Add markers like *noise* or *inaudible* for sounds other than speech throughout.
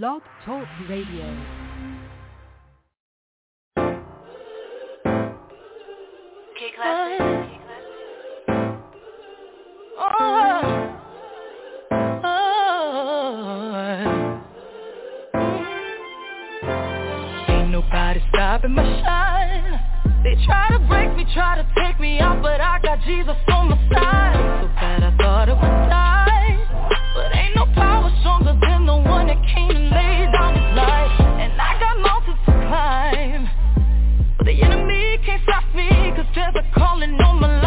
Blog Talk Radio. Stopping my shine. They try to break me, try to take me out, but I got Jesus on my side. So bad I thought I would die, and laid down his life. And I got mountains to climb, but the enemy can't stop me, cause there's a calling on my life.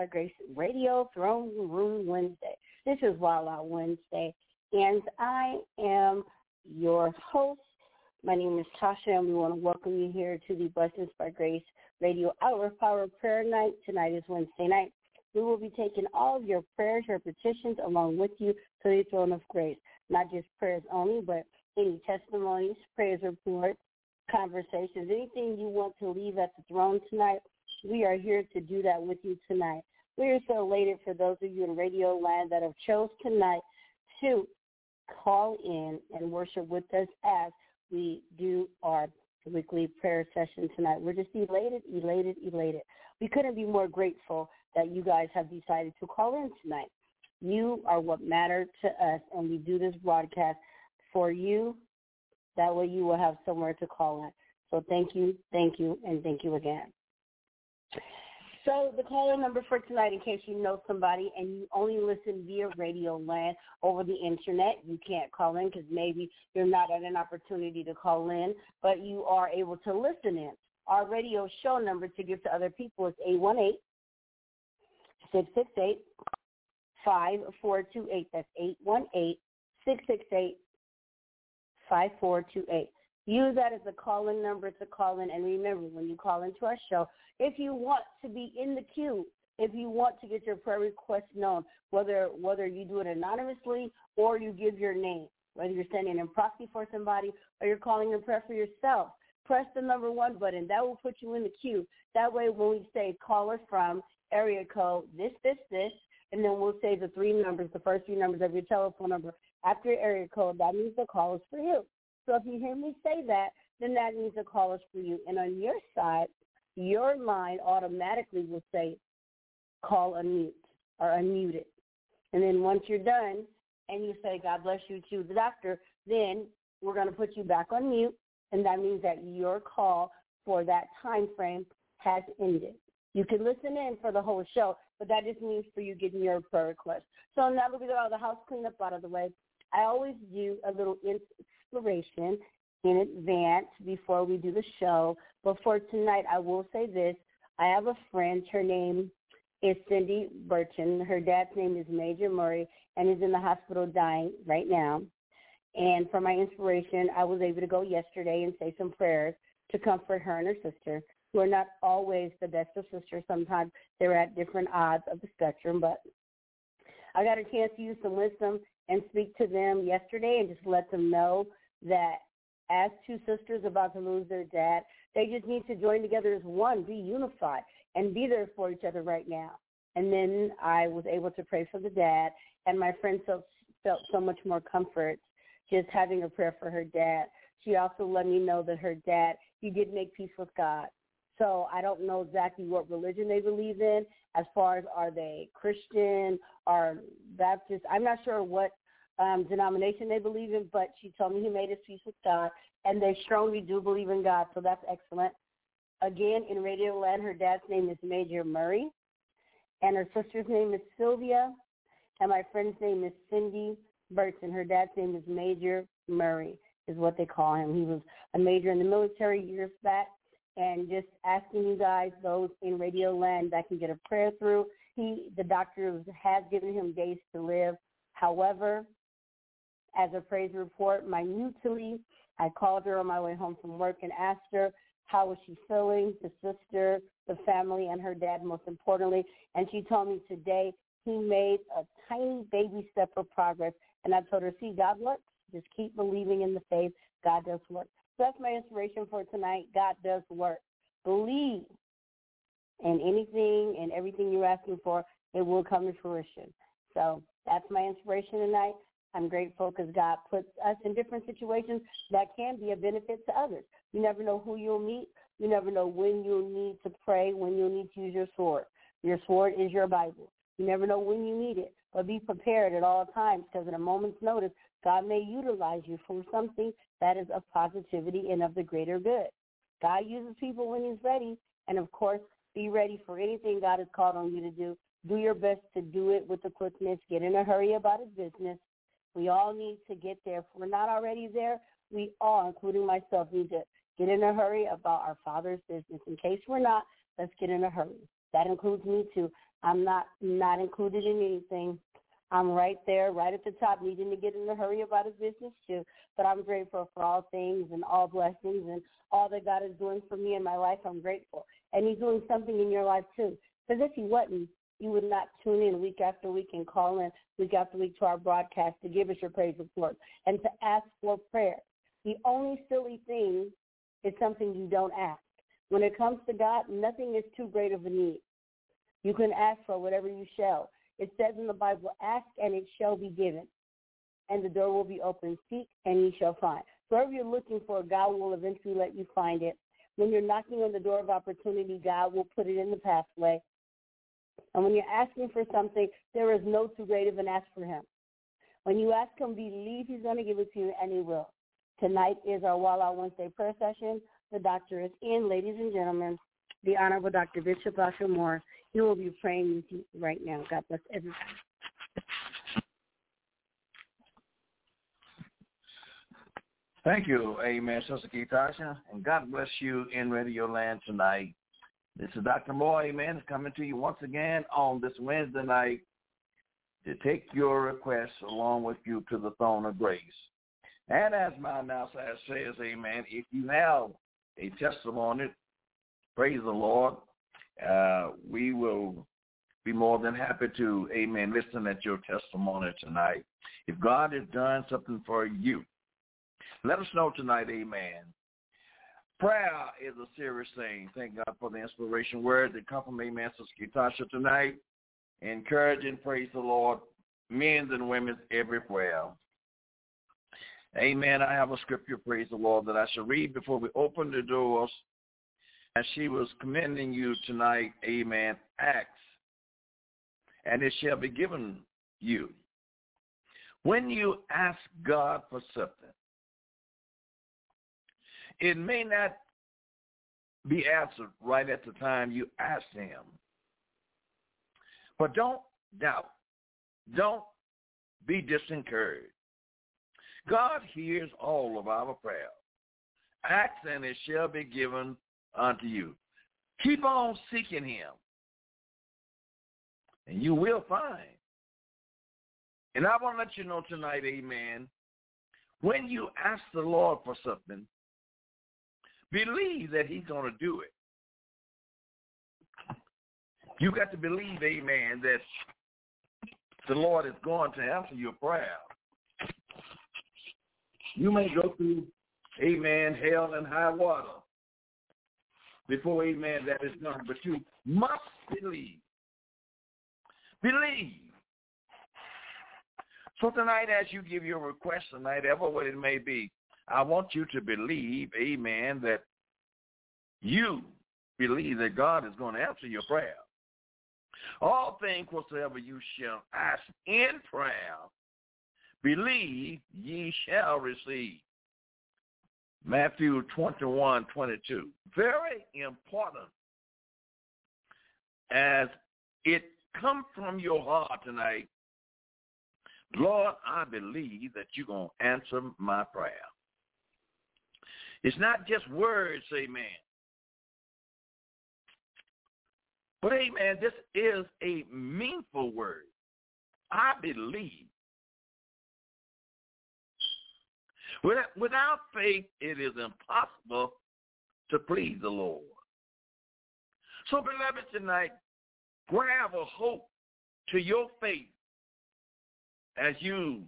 By Grace Radio Throne Room Wednesday. This is Out Wednesday, and I am your host. My name is Tasha, and we want to welcome you here to the Blessings by Grace Radio Hour Power Prayer Night. Tonight is Wednesday night. We will be taking all of your prayers, your petitions, along with you to the throne of grace. Not just prayers only, but any testimonies, prayers reports, conversations, anything you want to leave at the throne tonight, we are here to do that with you tonight. We are so elated for those of you in radio land that have chose tonight to call in and worship with us as we do our weekly prayer session tonight. We're just elated, elated, elated. We couldn't be more grateful that you guys have decided to call in tonight. You are what matter to us, and we do this broadcast for you. That way you will have somewhere to call in. So thank you, thank you, and thank you again. So the call-in number for tonight, in case you know somebody and you only listen via Radio Land over the internet, you can't call in because maybe you're not at an opportunity to call in, but you are able to listen in. Our radio show number to give to other people is 818 668 5428. That's 818 668 5428. Use that as a call-in number to call in. And remember, when you call into our show, if you want to be in the queue, if you want to get your prayer request known, whether whether you do it anonymously or you give your name, whether you're sending in proxy for somebody or you're calling in prayer for yourself, press the number one button. That will put you in the queue. That way, when we say caller from area code this, this, this, and then we'll say the three numbers, the first three numbers of your telephone number after your area code, that means the call is for you. So if you hear me say that, then that means the call is for you. And on your side, your line automatically will say call unmute or unmuted. And then once you're done and you say, God bless you to the doctor, then we're going to put you back on mute. And that means that your call for that time frame has ended. You can listen in for the whole show, but that just means for you getting your prayer request. So now that we got all the house cleanup out of the way, I always do a little inspiration in advance before we do the show. But for tonight, I will say this. I have a friend. Her name is Cindy Burton. Her dad's name is Major Murray, and he's in the hospital dying right now. And for my inspiration, I was able to go yesterday and say some prayers to comfort her and her sister, who are not always the best of sisters. Sometimes they're at different odds of the spectrum, but I got a chance to use some wisdom and speak to them yesterday and just let them know that as two sisters about to lose their dad, they just need to join together as one, be unified, and be there for each other right now. And then I was able to pray for the dad, and my friend felt, felt so much more comfort just having a prayer for her dad. She also let me know that her dad, he did make peace with God. So I don't know exactly what religion they believe in as far as are they Christian or Baptist. I'm not sure what um, denomination they believe in, but she told me he made his peace with God, and they strongly do believe in God, so that's excellent. Again, in Radio Land, her dad's name is Major Murray, and her sister's name is Sylvia, and my friend's name is Cindy Burton. Her dad's name is Major Murray, is what they call him. He was a major in the military years back, and just asking you guys, those in Radio Land that can get a prayer through. He, the doctor has given him days to live. However, as a praise report minutely. I called her on my way home from work and asked her how was she feeling, the sister, the family, and her dad most importantly. And she told me today he made a tiny baby step of progress. And I told her, see, God works. Just keep believing in the faith. God does work. So that's my inspiration for tonight. God does work. Believe in anything and everything you're asking for. It will come to fruition. So that's my inspiration tonight. I'm grateful because God puts us in different situations that can be a benefit to others. You never know who you'll meet. You never know when you'll need to pray, when you'll need to use your sword. Your sword is your Bible. You never know when you need it, but be prepared at all times because at a moment's notice, God may utilize you for something that is of positivity and of the greater good. God uses people when he's ready. And of course, be ready for anything God has called on you to do. Do your best to do it with the quickness. Get in a hurry about his business we all need to get there. If we're not already there, we all, including myself, need to get in a hurry about our Father's business. In case we're not, let's get in a hurry. That includes me too. I'm not not included in anything. I'm right there, right at the top, needing to get in a hurry about his business too. But I'm grateful for all things and all blessings and all that God is doing for me in my life. I'm grateful. And he's doing something in your life too. Because if he wasn't, you would not tune in week after week and call in week after week to our broadcast to give us your praise report and to ask for prayer. The only silly thing is something you don't ask. When it comes to God, nothing is too great of a need. You can ask for whatever you shall. It says in the Bible, ask and it shall be given. And the door will be open. Seek and ye shall find. So whatever you're looking for, God will eventually let you find it. When you're knocking on the door of opportunity, God will put it in the pathway. And when you're asking for something, there is no too great of an ask for him. When you ask him, believe he's going to give it to you, and he will. Tonight is our Walla Wednesday prayer session. The doctor is in, ladies and gentlemen. The Honorable Dr. Bishop Usher Moore. He will be praying with you right now. God bless everybody. Thank you, Amen, Sister Ketasha, and God bless you in Radio Land tonight. This is Dr. Moore amen, coming to you once again on this Wednesday night to take your requests along with you to the throne of grace. And as my announcer says, amen, if you have a testimony, praise the Lord, uh, we will be more than happy to, amen, listen at your testimony tonight. If God has done something for you, let us know tonight, amen. Prayer is a serious thing. Thank God for the inspiration word that come from Amen, Sister Tasha tonight. Encourage and praise the Lord, men and women everywhere. Amen. I have a scripture, praise the Lord, that I shall read before we open the doors. And she was commending you tonight, amen, Acts, and it shall be given you. When you ask God for something, it may not be answered right at the time you ask him. But don't doubt. Don't be disencouraged. God hears all of our prayers. Ask and it shall be given unto you. Keep on seeking him. And you will find. And I want to let you know tonight, amen, when you ask the Lord for something, believe that he's going to do it. You got to believe, amen, that the Lord is going to answer your prayer. You may go through, amen, hell and high water before, amen, that is done. But you must believe. Believe. So tonight, as you give your request tonight, ever what it may be, I want you to believe, amen, that you believe that God is going to answer your prayer. All things whatsoever you shall ask in prayer, believe ye shall receive. Matthew 21, 22. Very important as it comes from your heart tonight. Lord, I believe that you're going to answer my prayer. It's not just words, amen. But amen, this is a meaningful word. I believe Without faith, it is impossible to please the Lord. So, beloved, tonight, grab a hope to your faith as you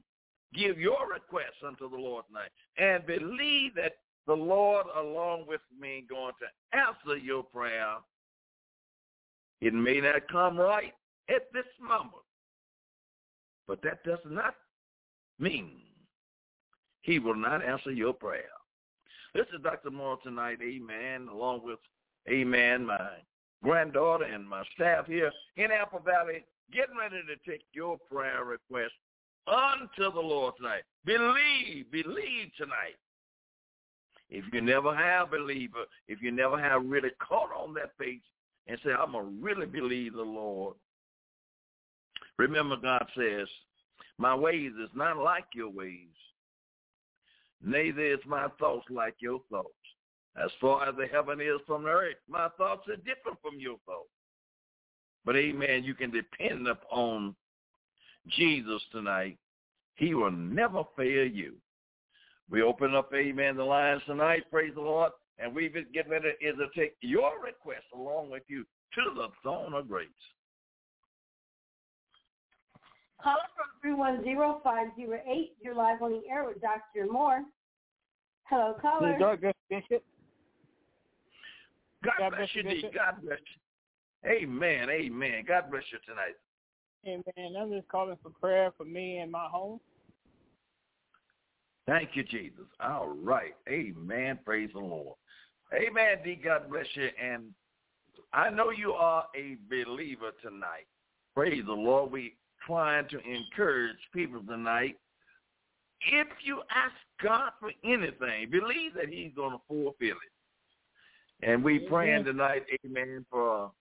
give your request unto the Lord tonight and believe that the Lord, along with me, going to answer your prayer. It may not come right at this moment, but that does not mean he will not answer your prayer. This is Dr. Moore tonight, amen, along with, amen, my granddaughter and my staff here in Apple Valley, getting ready to take your prayer request unto the Lord tonight. Believe, believe tonight. If you never have believer, if you never have really caught on that faith and say, I'm going to really believe the Lord. Remember God says, my ways is not like your ways Neither is my thoughts like your thoughts. As far as the heaven is from the earth, my thoughts are different from your thoughts. But amen, you can depend upon Jesus tonight. He will never fail you. We open up, amen, the lines tonight. Praise the Lord. And we get ready is to take your request along with you to the throne of grace. Call from 310-508. You're live on the air with Dr. Moore. Hello, caller. God bless Bishop. God, God bless you, Bishop. God bless you. Amen. Amen. God bless you tonight. Amen. I'm just calling for prayer for me and my home. Thank you, Jesus. All right. Amen. Praise the Lord. Amen, D. God bless you. And I know you are a believer tonight. Praise the Lord. We trying to encourage people tonight. If you ask God for anything, believe that he's going to fulfill it. And we praying tonight, amen, for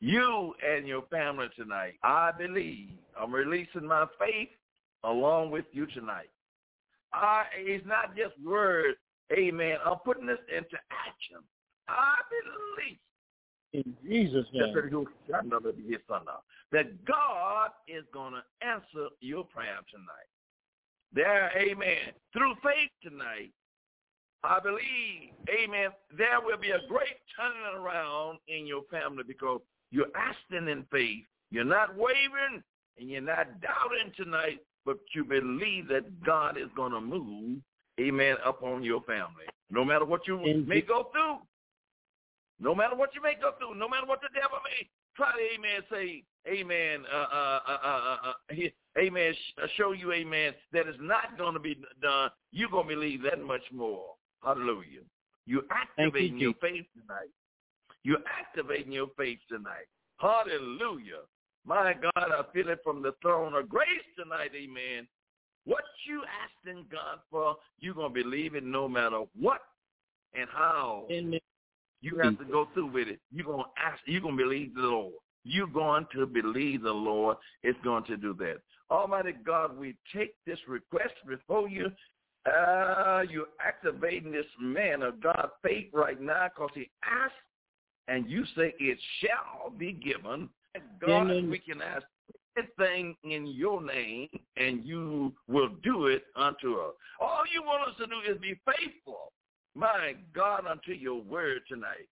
you and your family tonight. I believe I'm releasing my faith along with you tonight. It's not just words, amen. I'm putting this into action. I believe in Jesus' name. That God is going to answer your prayer tonight. there, amen, through faith tonight, I believe, amen, there will be a great turning around in your family because you're asking in faith. You're not wavering and you're not doubting tonight, but you believe that God is going to move, amen, upon your family. No matter what you Indeed. may go through, no matter what you may go through, no matter what the devil may try to, amen, say, amen, uh, uh, uh, uh, uh, amen, show you, amen, that it's not going to be done, you're going to believe that much more. Hallelujah. You're activating you, your faith tonight. You're activating your faith tonight. Hallelujah. My God, I feel it from the throne of grace tonight, amen. What you asking God for, you're going to believe it no matter what and how. Amen. You have to go through with it. You're going to ask, you're going to believe the Lord. You're going to believe the Lord is going to do that. Almighty God, we take this request before you. Uh, you're activating this man of God faith right now because he asked and you say it shall be given. God, we can ask anything in your name and you will do it unto us. All you want us to do is be faithful, my God, unto your word tonight.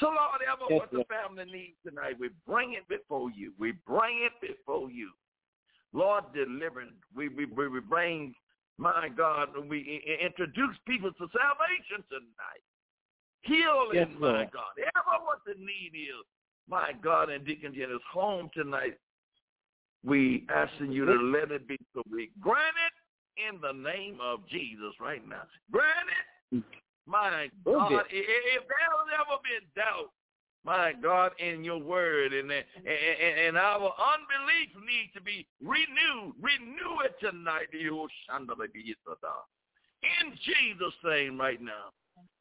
So Lord, ever yes, what the family needs tonight, we bring it before you. We bring it before you. Lord, deliverance. We, we, we bring, my God, we introduce people to salvation tonight. Healing, yes, my God. Ever what the need is, my God, and Deacon Jenna's home tonight. We asking you to let it be so we grant it in the name of Jesus right now. Grant it my God, if there's ever been doubt, my God, in your word, and, and, and our unbelief needs to be renewed. Renew it tonight, in Jesus' name right now.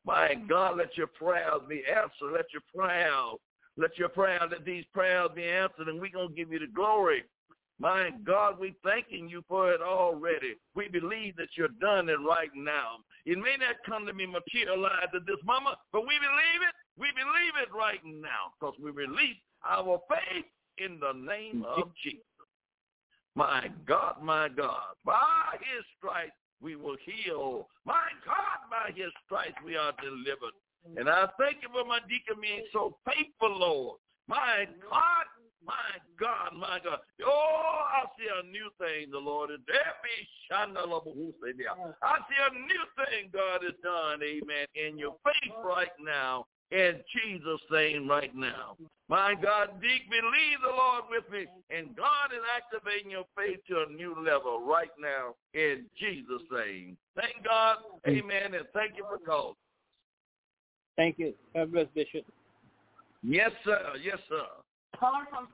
My God, let your prayers be answered. Let your prayers, let your prayers, let these prayers be answered, and we're going to give you the glory. My God, we thanking you for it already. We believe that you're done it right now. It may not come to be materialized at this moment, but we believe it. We believe it right now because we release our faith in the name of Jesus. My God, my God, by his stripes we will heal. My God, by his stripes we are delivered. And I thank you for my deacon being so faithful, Lord. My God, my God, my God. Oh, I see a new thing the Lord is there. I see a new thing God has done, amen, in your faith right now, in Jesus' name right now. My God, Deek, believe the Lord with me, and God is activating your faith to a new level right now in Jesus' name. Thank God, amen, and thank you for calling. Thank you. God bless Bishop. Yes, sir. Yes, sir. Caller from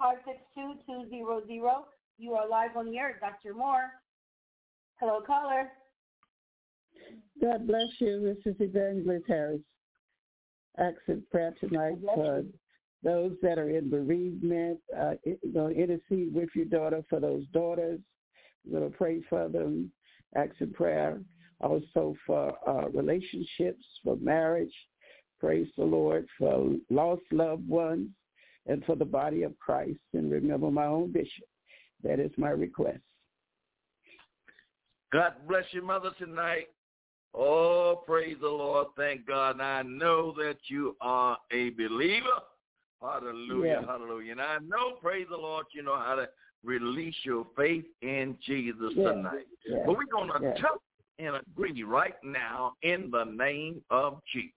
562-200. You are live on the air. Dr. Moore. Hello, caller. God bless you. This is Evangelist Harris. Accent prayer tonight for those that are in bereavement. Uh, going to intercede with your daughter for those daughters. We're going to pray for them. Accent prayer also for uh, relationships, for marriage. Praise the Lord for lost loved ones and for the body of Christ and remember my own bishop. That is my request. God bless you, Mother, tonight. Oh, praise the Lord. Thank God. And I know that you are a believer. Hallelujah, hallelujah. And I know, praise the Lord, you know how to release your faith in Jesus tonight. But we're going to touch and agree right now in the name of Jesus.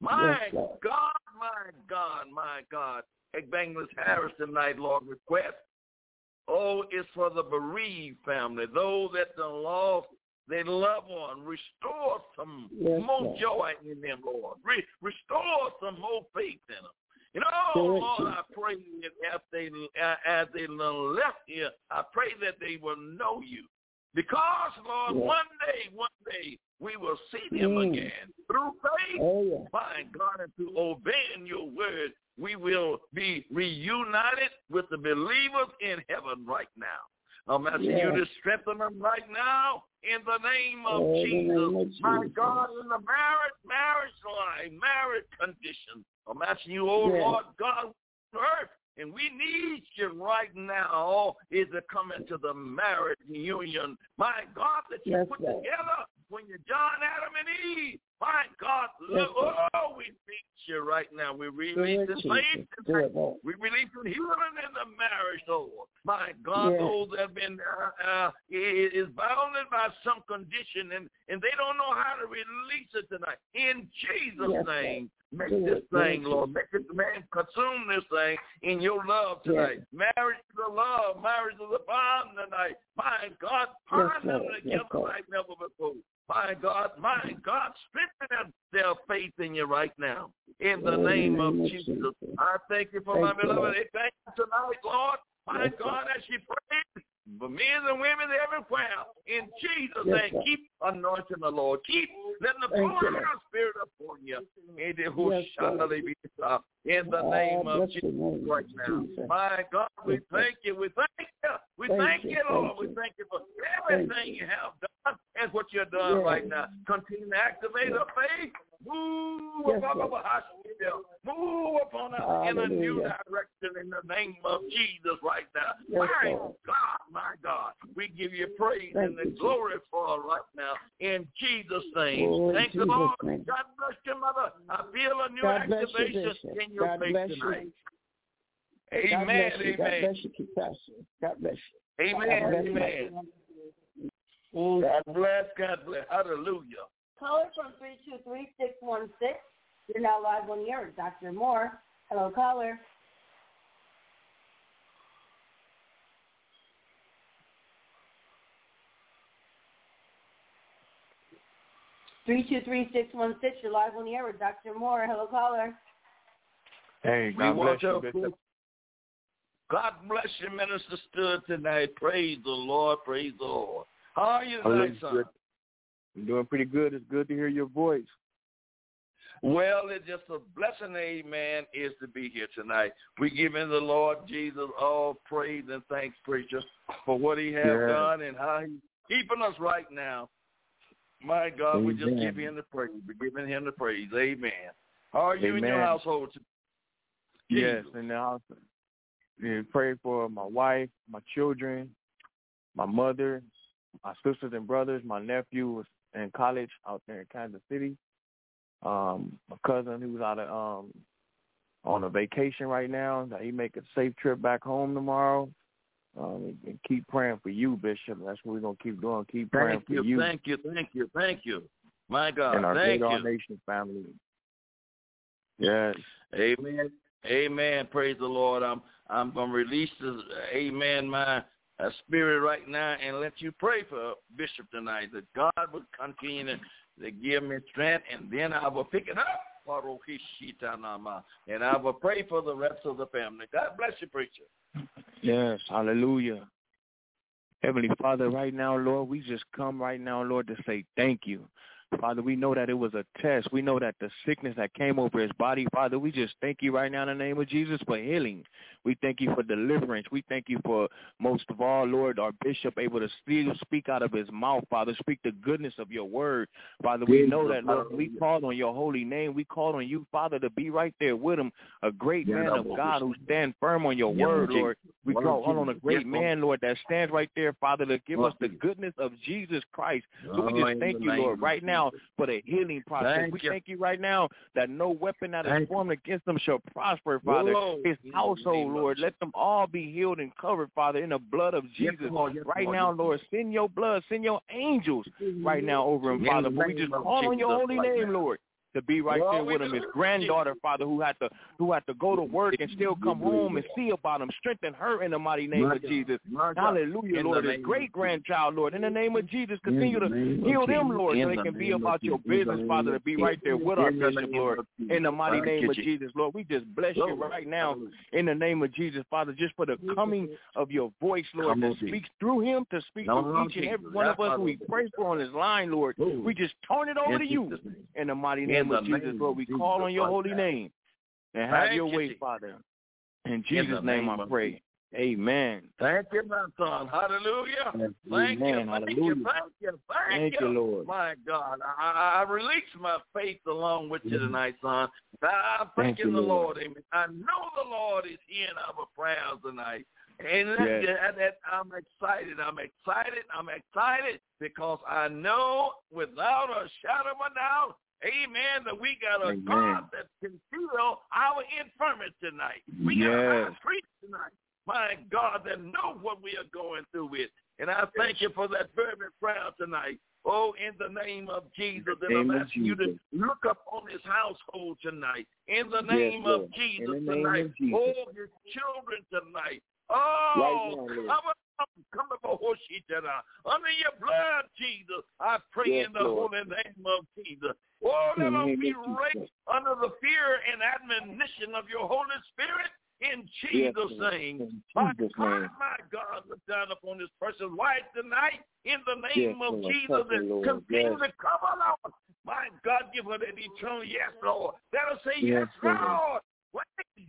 My God, my God, my God. Evangelist Harris tonight, Lord, request. Oh, it's for the bereaved family, those that the lost their loved one. Restore some yes, more joy in them, Lord. Re- restore some more faith in them. You know, Lord, I pray that as they, as they left here, I pray that they will know you. Because, Lord, yeah. one day, one day, we will see them mm. again. Through faith, oh, yeah. by God, and through obeying your word, we will be reunited with the believers in heaven right now. I'm asking you to strengthen them right now in the name of oh, Jesus. Name of Jesus. My God, in the marriage, marriage life, marriage condition. I'm asking you, oh. Lord God, earth, And we need you right now is to come into the marriage union. My God, that you Yes, put together when you're John, Adam, and Eve. My God, look, oh, we need you right now. We release this faith Do it, Lord. we release the healing in the marriage, Lord. My God, Yes. those that have been uh, uh, is bounded by some condition and, and they don't know how to release it tonight. In Jesus' Yes, name, make Do this thing, it, Lord. Make this man consume this thing in your love tonight. Marriage is a love. Marriage is a bond tonight. My God, bind them. Yes, together like never before. My God, my God, strengthen their faith in you right now. In the name of Jesus. I thank you for my beloved. Thank you tonight, Lord. My God, as she prays for men and women everywhere. In Jesus' Yes, name, keep anointing the Lord. Keep letting the Thank power of the Spirit upon you. In the Yes, in the Oh, name of Jesus right now. Jesus. My God, we thank you. We thank you. We Thank thank you, you, Lord. thank We thank you for everything you have done and what you're doing Yes. right now. Continue to activate our faith. Move Yes, upon Lord. our. Move upon us in a new direction in the name of Jesus right now. Yes, my Lord. God, my God. We give you praise Thank and the you, Jesus. glory for right now in Jesus' name. Oh, Thank you, Jesus' Lord. name. God bless you, Mother. I feel a new God bless you, activation in your God faith bless you. tonight. God Amen. bless you. God Amen. bless you, keep pastor. God bless you. Amen. God bless. Amen. God bless. God bless. Hallelujah. Caller from 323-616. You're now live on the air with Dr. Moore. Hello, caller. Three two three six one six. You're live on the air with Dr. Moore. Hello, caller. Hey, God want bless you, Bishop. God bless you, Minister Stewart tonight. Praise the Lord. Praise the Lord. How are you Hallelujah. tonight, son? Doing pretty good. It's good to hear your voice. Well, it's just a blessing, amen, is to be here tonight. We giving the Lord Jesus all praise and thanks, preacher, for what he has Yeah. done and how he's keeping us right now. My God, we just Amen. give him the praise. We're giving him the praise. Amen. How are you in your Amen. household? Yes, Jesus. and now yeah, pray for my wife, my children, my mother, my sisters and brothers. My nephew in college out there in Kansas City. Um, my cousin who's out of um on a vacation right now. That he make a safe trip back home tomorrow. Um, and keep praying for you, Bishop. That's what we're gonna keep doing. Keep praying Thank for you, you, thank you, thank you, thank you. My God, and our thank great you. our nation family. Yes. Amen. Amen. Praise the Lord. I'm I'm gonna release the Amen my uh, spirit right now and let you pray for Bishop tonight that God would continue to, to give me strength and then I will pick it up. And I will pray for the rest of the family. God bless you, preacher. Yes, hallelujah. Heavenly Father, right now, Lord, we just come right now, Lord, to say thank you. Father, we know that it was a test. We know that the sickness that came over his body, Father, we just thank you right now in the name of Jesus for healing. We thank you for deliverance. We thank you for, most of all, Lord, our bishop able to still speak out of his mouth, Father, speak the goodness of your word. Father, we know that, Lord, we called on your holy name. We called on you, Father, to be right there with him, a great man of God who stand firm on your word, Lord. We call on a great man, Lord, that stands right there, Father, to give us the goodness of Jesus Christ. So we just thank you, Lord, right now for the healing process. We thank you right now that no weapon that is formed against them shall prosper, Father. His household, name of Lord, let them all be healed and covered, Father, in the blood of Yes, Jesus. Lord. Yes, right Lord. now, Yes, Lord, send your blood, send your angels right now over him, In Father. the But we just call on your holy name. Lord. To be right Lord, there with him, his granddaughter, Father, who had to who had to go to work and still come home and see about him. Strengthen her in the mighty name of Jesus. Hallelujah, Lord. His great grandchild, Lord. In the name of Jesus, continue to heal them, Lord, so they can be about your Jesus. In the business, Father, to be right there with our bishop, Lord. In the mighty name of Jesus. Lord, we just bless you right now in the name of Jesus, Father, just for the coming of your voice, Lord, that speaks through him to speak to each and every one of us who we pray for on this line, Lord. We just turn it over to you name. in the mighty In name of Jesus, name Lord. We Jesus call on your holy name and have Thank your way. Father. In Jesus' name I pray. Amen. Thank you, my son. Hallelujah. Yes, Thank amen. you. Thank Hallelujah. you. Thank you. Thank, Thank you, Lord. My God, I, I release my faith along with you Mhm. tonight, son. I'm Thank you, the Lord. Lord. Amen. I know the Lord is hearing our prayers tonight. And Yes. that, that, I'm excited. I'm excited. I'm excited because I know without a shadow of a doubt, amen, that we got a Amen. God that can feel our infirmity tonight. We got a Yes. high priest tonight. My God, that know what we are going through with. And I thank you for that fervent prayer tonight. Oh, in the name of Jesus, and I'm asking you to look up on this household tonight. In the name Lord. of Jesus In the name tonight. of Jesus. Oh, your children tonight. Oh, Right now, Lord. Come up, come up, Hoshitana. Under your blood, Jesus, I pray Yes, in the Lord. holy name of Jesus. Oh, let us be raised under the fear and admonition of your Holy Spirit in Yes, Jesus' Lord. name. In My Jesus' God, name. my God, look down upon this person's life tonight in the Yes, name of Lord. Jesus and Lord. continue Yes. to cover, Lord. My God, give her that eternal yes, Lord. Let her say yes, Yes, Lord. Lord. Way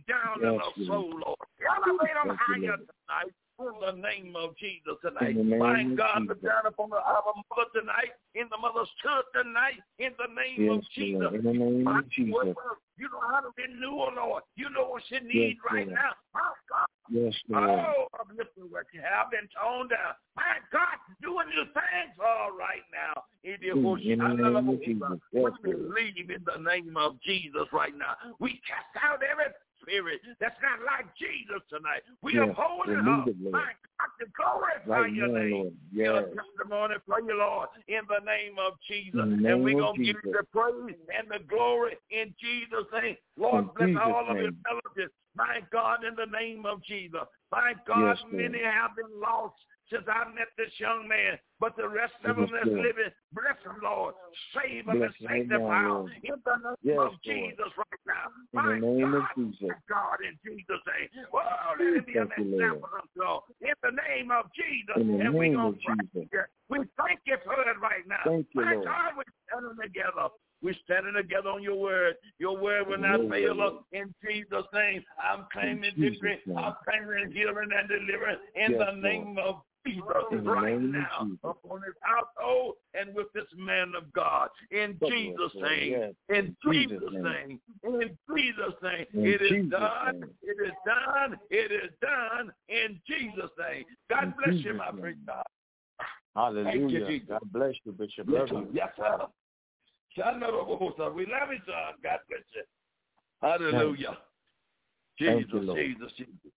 down in Yes, her soul, Lord. Elevate them higher tonight in the name of Jesus tonight. The My God, look Jesus. down upon the, our mother tonight, in the mother's church tonight, in the name Yes, of Jesus. Lord. In the name My of Jesus. word, You know how to renew her, Lord. You know what she needs right Lord. now. My God. Yes, Lord. Oh, uplifting what you have been toned down. My God, doing new things all right now. In the Mm, in name of Jesus. we believe in the name of Jesus right now. We cast out every spirit that's not like Jesus tonight. We Yes, uphold it up. My God, to glorify Right your now, name. Lord. Your Yes. testimony for you, Lord, in the name of Jesus. And we're going to give you the praise and the glory in Jesus' name. Lord, In bless Jesus' all of your name. relatives. My God, in the name of Jesus. My God, Yes, many have been lost since I met this young man. But the rest of them that's living, bless them, Lord. Save them Bless and sanctify them in the name Yes, of Lord. Jesus right now. In My the name of God, Jesus. God, in Jesus' name. Oh, let it be an example of Lord. In the name of Jesus. In the and we name gonna of praise Jesus. you. We thank you for it right now. Thank you, my Lord. God, we're standing together. We're standing together on your word. Your word will not Your fail us in Jesus' name. I'm claiming victory. I'm claiming healing and deliverance in Yes, the Lord. name of Jesus right now Jesus. upon his household and with this man of God. In Cover Jesus' Lord. name. Yes. In Jesus' Jesus' name. In Jesus' name. In It is Jesus' done. name. It is done. It is done in Jesus' name. God In bless you, my friend God. Hallelujah. Jesus. God bless you, Bishop. Yes, sir. you. Yes, sir. Shanarabosa. We love you, son. God bless you. Hallelujah. Thank Jesus, you, Jesus, Jesus.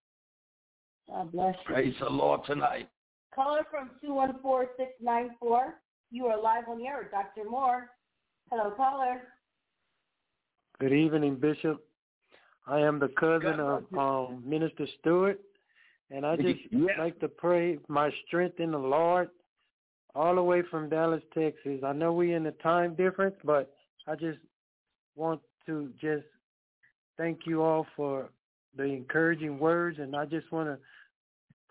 God bless you. Praise the Lord tonight. Caller from 214-694. You are live on the air with Dr. Moore. Hello, caller. Good evening, Bishop. I am the cousin God of um, Minister Stewart, and I just *laughs* Yes. like to pray my strength in the Lord all the way from Dallas, Texas. I know we in a time difference, but I just want to just thank you all for the encouraging words, and I just want to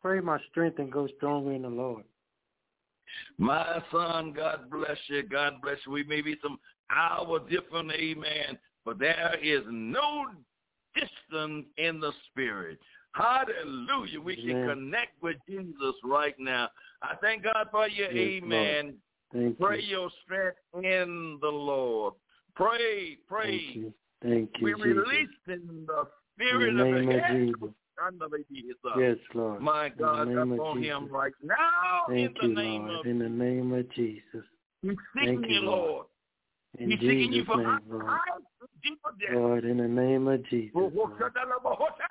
pray my strength and go stronger in the Lord. My son, God bless you. God bless you. We may be some hour different, amen, but there is no distance in the spirit. Hallelujah. We Amen. connect with Jesus right now. I thank God for you, Yes, amen. Thank Pray you. your strength in the Lord. Pray, pray. Thank you. Thank you, We Jesus. release in the spirit In the of name the of. Jesus. Yes, Lord. My God, of upon him right now Thank in you, the name Lord. of In the name of Jesus. He's Thank you, you, Lord. In He's seeking you Jesus' for name, Lord. Lord, in the name of Jesus. Lord.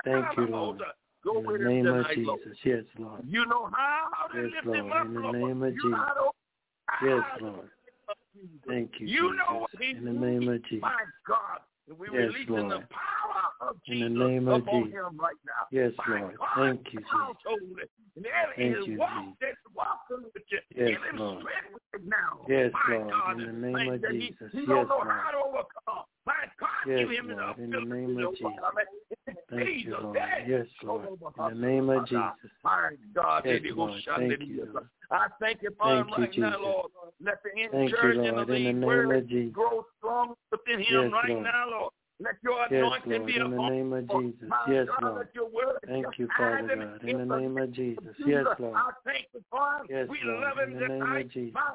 Thank you, Lord. In the name of. Jesus. Yes, Lord. You know how to Yes, Lord. In the name of you know how to Yes, Lord. Thank you, You know Jesus. In the name of. Jesus. My God. We're Yes, releasing the Lord. power of In the name of upon Jesus. him right now. Yes, My Lord. God, Thank you, Jesus. household. And every Thank you, Jesus. that's walking with you. Yes, Lord. strength with it now. Yes, My Lord. God, In the name of that he, Jesus. He Yes, don't know Lord. how to overcome. My God, Yes, give him Lord. the In the name of Jesus. Thank you, Jesus, Lord. Yes, Lord. In the name of Jesus. My God, Yes, Lord. Thank you, Lord. I thank you for Thank you, right now, Lord. Let the Thank you, encouragement Lord. of In the these name words of Jesus. grow strong within him Yes, right Lord. now, Lord. Let your Yes, Lord, be in the name of us. Jesus. My Yes, God, Lord. word Thank you, Father in- God. In the name of Jesus. Jesus. Yes, Lord. I thank you for him. Yes, we Lord. love him In the name of Jesus. My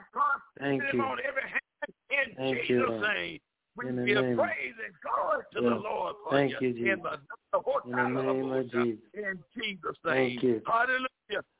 Thank you. on every hand in Thank Jesus' Lord. name. We In the give name- praise and glory to the Lord for Thank you. you, Jesus. In the, the In the name of Jesus. In Jesus' name. Thank you. Hallelujah.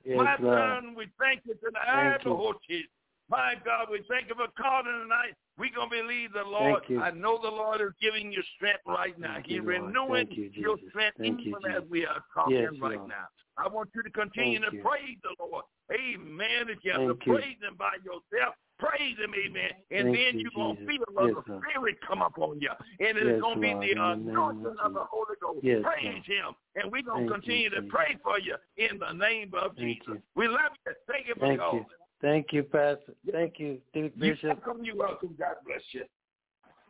Yes, My Lord. son, we thank you tonight. Thank you. Jesus. My God, we thank you for calling tonight. We're going to believe the Lord. You. I know the Lord is giving you strength right now. Thank He's you, renewing you, your strength Thank you, even as we are talking Yes, right Lord. now. I want you to continue Thank to you. praise the Lord. Amen. If you have Thank to you. praise him by yourself, praise him, amen. And Thank then you, you're going to Jesus. feel Yes, the Lord. Spirit come up on you. And it's Yes, going to be the in the name of anointing of the Holy Ghost. Yes, praise him. And we're going to Thank you, continue to pray for you in the name of Thank Jesus. you. We love you. Thank you for Thank calling. you. Thank you, Pastor. Thank you, You're welcome, You're welcome. God bless you.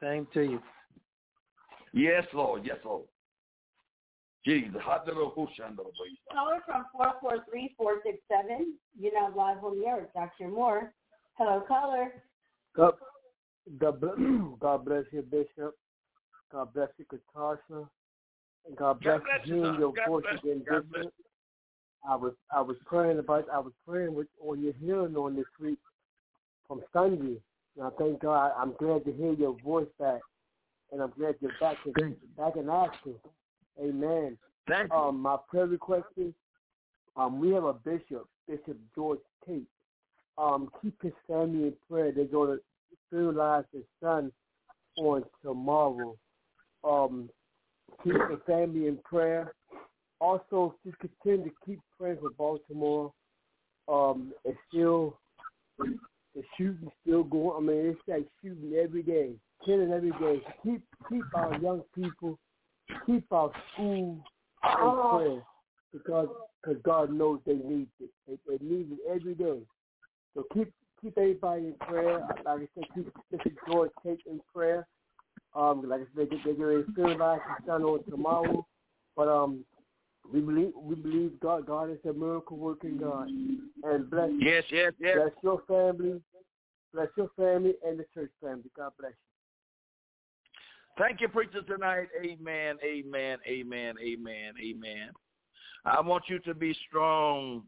Same to you. Yes, Lord. Yes, Lord. Jesus. Hallelujah. Caller from 443-467. You're not live on the air. Dr. Moore. Hello, caller. God, God, *clears throat* God bless you, Bishop. God bless you, Katasha. And God bless, God bless you, hearing your God voice bless again, God Bishop. I was I was praying about I was praying with on your hearing on this week from Sunday. And I thank God I'm glad to hear your voice back. And I'm glad you're back in back in action. Amen. Thank you. Um my prayer request is um we have a bishop, Bishop George Tate. Um keep his family in prayer. They're gonna sterilize his son on tomorrow. Um keep the family in prayer. Also, just continue to keep praying for Baltimore. Um, it's still the shooting still going. I mean, it's like shooting every day, killing every day. Keep keep our young people, keep our school in prayer because cause God knows they need it. They, they need it every day. So keep keep everybody in prayer. Like I said, keep Bishop George Tate in prayer. Um, like I said, they, they're going to sterilize his son on tomorrow. But um, we believe we believe God God is a miracle working God. And bless Yes, yes, yes. bless your family, bless your family and the church family. God bless you. Thank you, preacher, tonight. Amen, amen, amen, amen, amen. I want you to be strong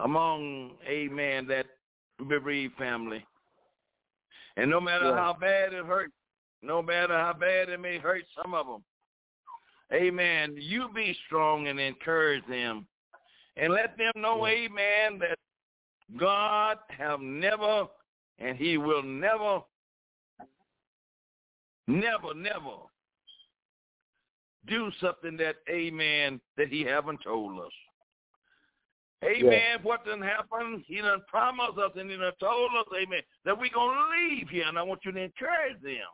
among, amen, that bereaved family. And no matter Yeah. how bad it hurts, no matter how bad it may hurt some of them, amen, you be strong and encourage them. And let them know, amen, that God have never and he will never never, never do something that, amen, that he haven't told us. Amen. What done happen? He done promised us and he done told us, amen, that we're going to leave here. And I want you to encourage them.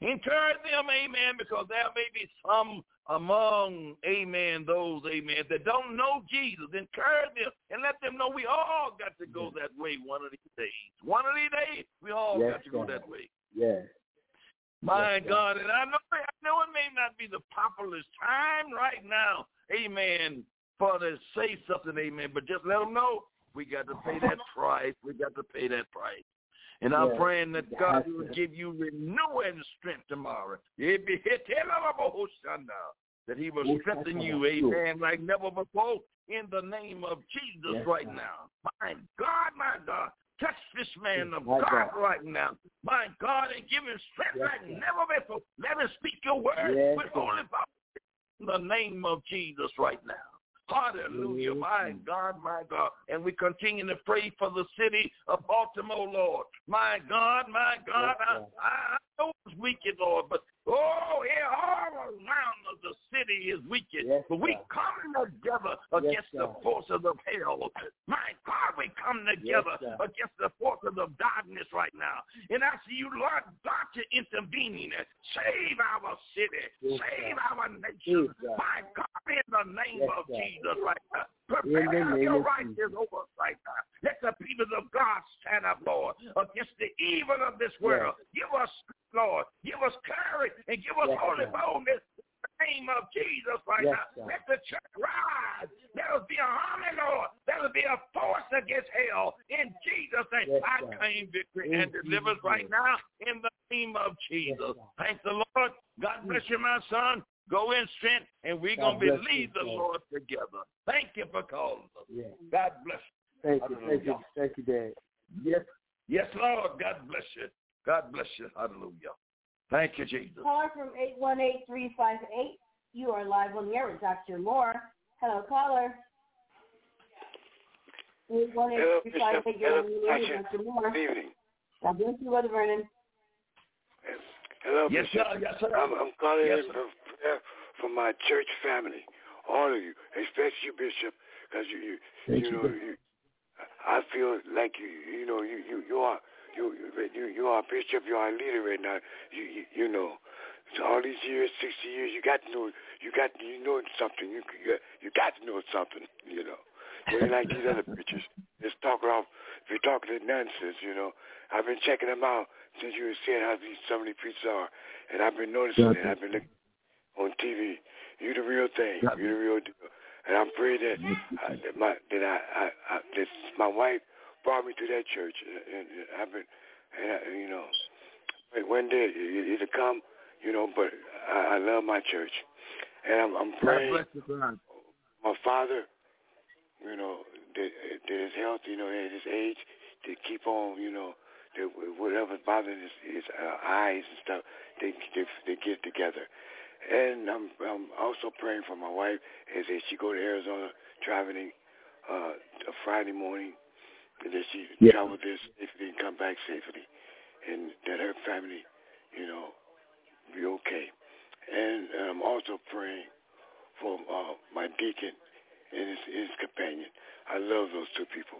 Encourage them, amen, because there may be some among, amen, those, amen, that don't know Jesus. Encourage them and let them know we all got to go that way one of these days. One of these days, we all Yes, got to go that way. Yes. My Yes, God, and I know I know it may not be the populist time right now, amen, to say something, amen, but just let them know we got to pay that price. We got to pay that price. And I'm praying that God will give you renewing strength tomorrow. It be hit that he will strengthen you, amen, like never before in the name of Jesus right God. now. My God, my God. Touch this man of God, God. right now. My God, and give him strength like never before. Let him speak your word with holy power in the name of Jesus right now. Hallelujah. Yes, My God, my God. And we continue to pray for the city of Baltimore, Lord. My God, my God. Yes, I, I, I know it's wicked, Lord, but oh, yeah, all around of the city is wicked. Yes, but we come together against the God. forces of hell. My God, we come together God. against the forces of darkness right now. And I see you, Lord God, to intervene. Save our city. Yes, Save our nation. Yes. My God, in the name Yes, of. Jesus right now. The Prepare your righteous Jesus. over us right now. Let the people of God stand up, Lord, against the evil of this world. Give us, Lord, give us courage and give us Yes, holy God. boldness in the name of Jesus right Yes, now. God. Let the church rise. Let us be a army, Lord. Let us be a force against hell. In Jesus' name, Yes, I God. claim victory In and deliverance right now in the name of Jesus. Thank the Lord. God mm. bless you, my son. Go in strength, and we're going to believe the Lord together. Thank you for calling us. Yeah. God bless you. Thank you. Thank you. Thank you, Dad. Yes. Yes, Lord. God bless you. God bless you. Hallelujah. Thank you, Jesus. Caller from 818-358. You are live on the air with Dr. Moore. Hello, caller. 818-358. You're on the air with Dr. Moore. Good evening. God bless you, Brother Vernon. Hello, yes, Bishop. sir. Yes, sir. I'm, I'm calling yes, in for prayer for my church family, all of you, especially you, Bishop, because you, you, you know, you, I feel like you, you know, you, you, you are, you, you, you are a bishop. You are a leader right now. You, you, you know, so all these years, sixty years, you got to know, you got, you know something. You, you, got to know something. You know, ain't like these other preachers. Just talk off. If you're talking nonsense, you know, I've been checking them out since you were saying how these so many preachers are, and I've been noticing it. I've been looking on TV. You the real thing. You the real deal. And I'm praying that uh, that my that I, I, I that my wife brought me to that church, and, and I've been, and I, you know, one day it, it'll come, you know. But I, I love my church, and I'm, I'm praying. My father, you know, that, that his health, you know, at his age, to keep on, you know, that whatever's bothering his, his uh, eyes and stuff, they, they they get together. And I'm I'm also praying for my wife as she go to Arizona traveling uh, a Friday morning, and that she yeah. travel there safely and come back safely, and that her family, you know, be okay. And I'm also praying for uh, my deacon and his, his companion. I love those two people,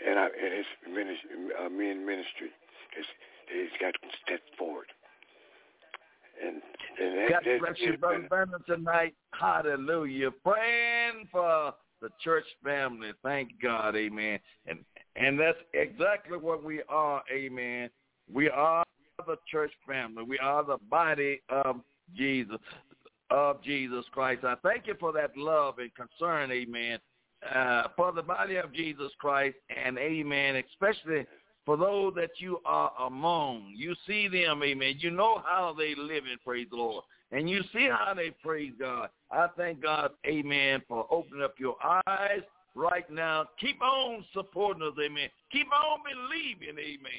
and I and his ministry, uh, men ministry, is he's got to step forward. And, and that, God bless you, Brother Vernon, tonight. Hallelujah. Praying for the church family. Thank God, amen. And and that's exactly what we are, amen. We are the church family. We are the body of Jesus, of Jesus Christ. I thank you for that love and concern, amen, uh, for the body of Jesus Christ, and amen, especially for those that you are among. You see them, amen. You know how they live in praise the Lord. And you see how they praise God. I thank God, amen, for opening up your eyes right now. Keep on supporting us, amen. Keep on believing, amen.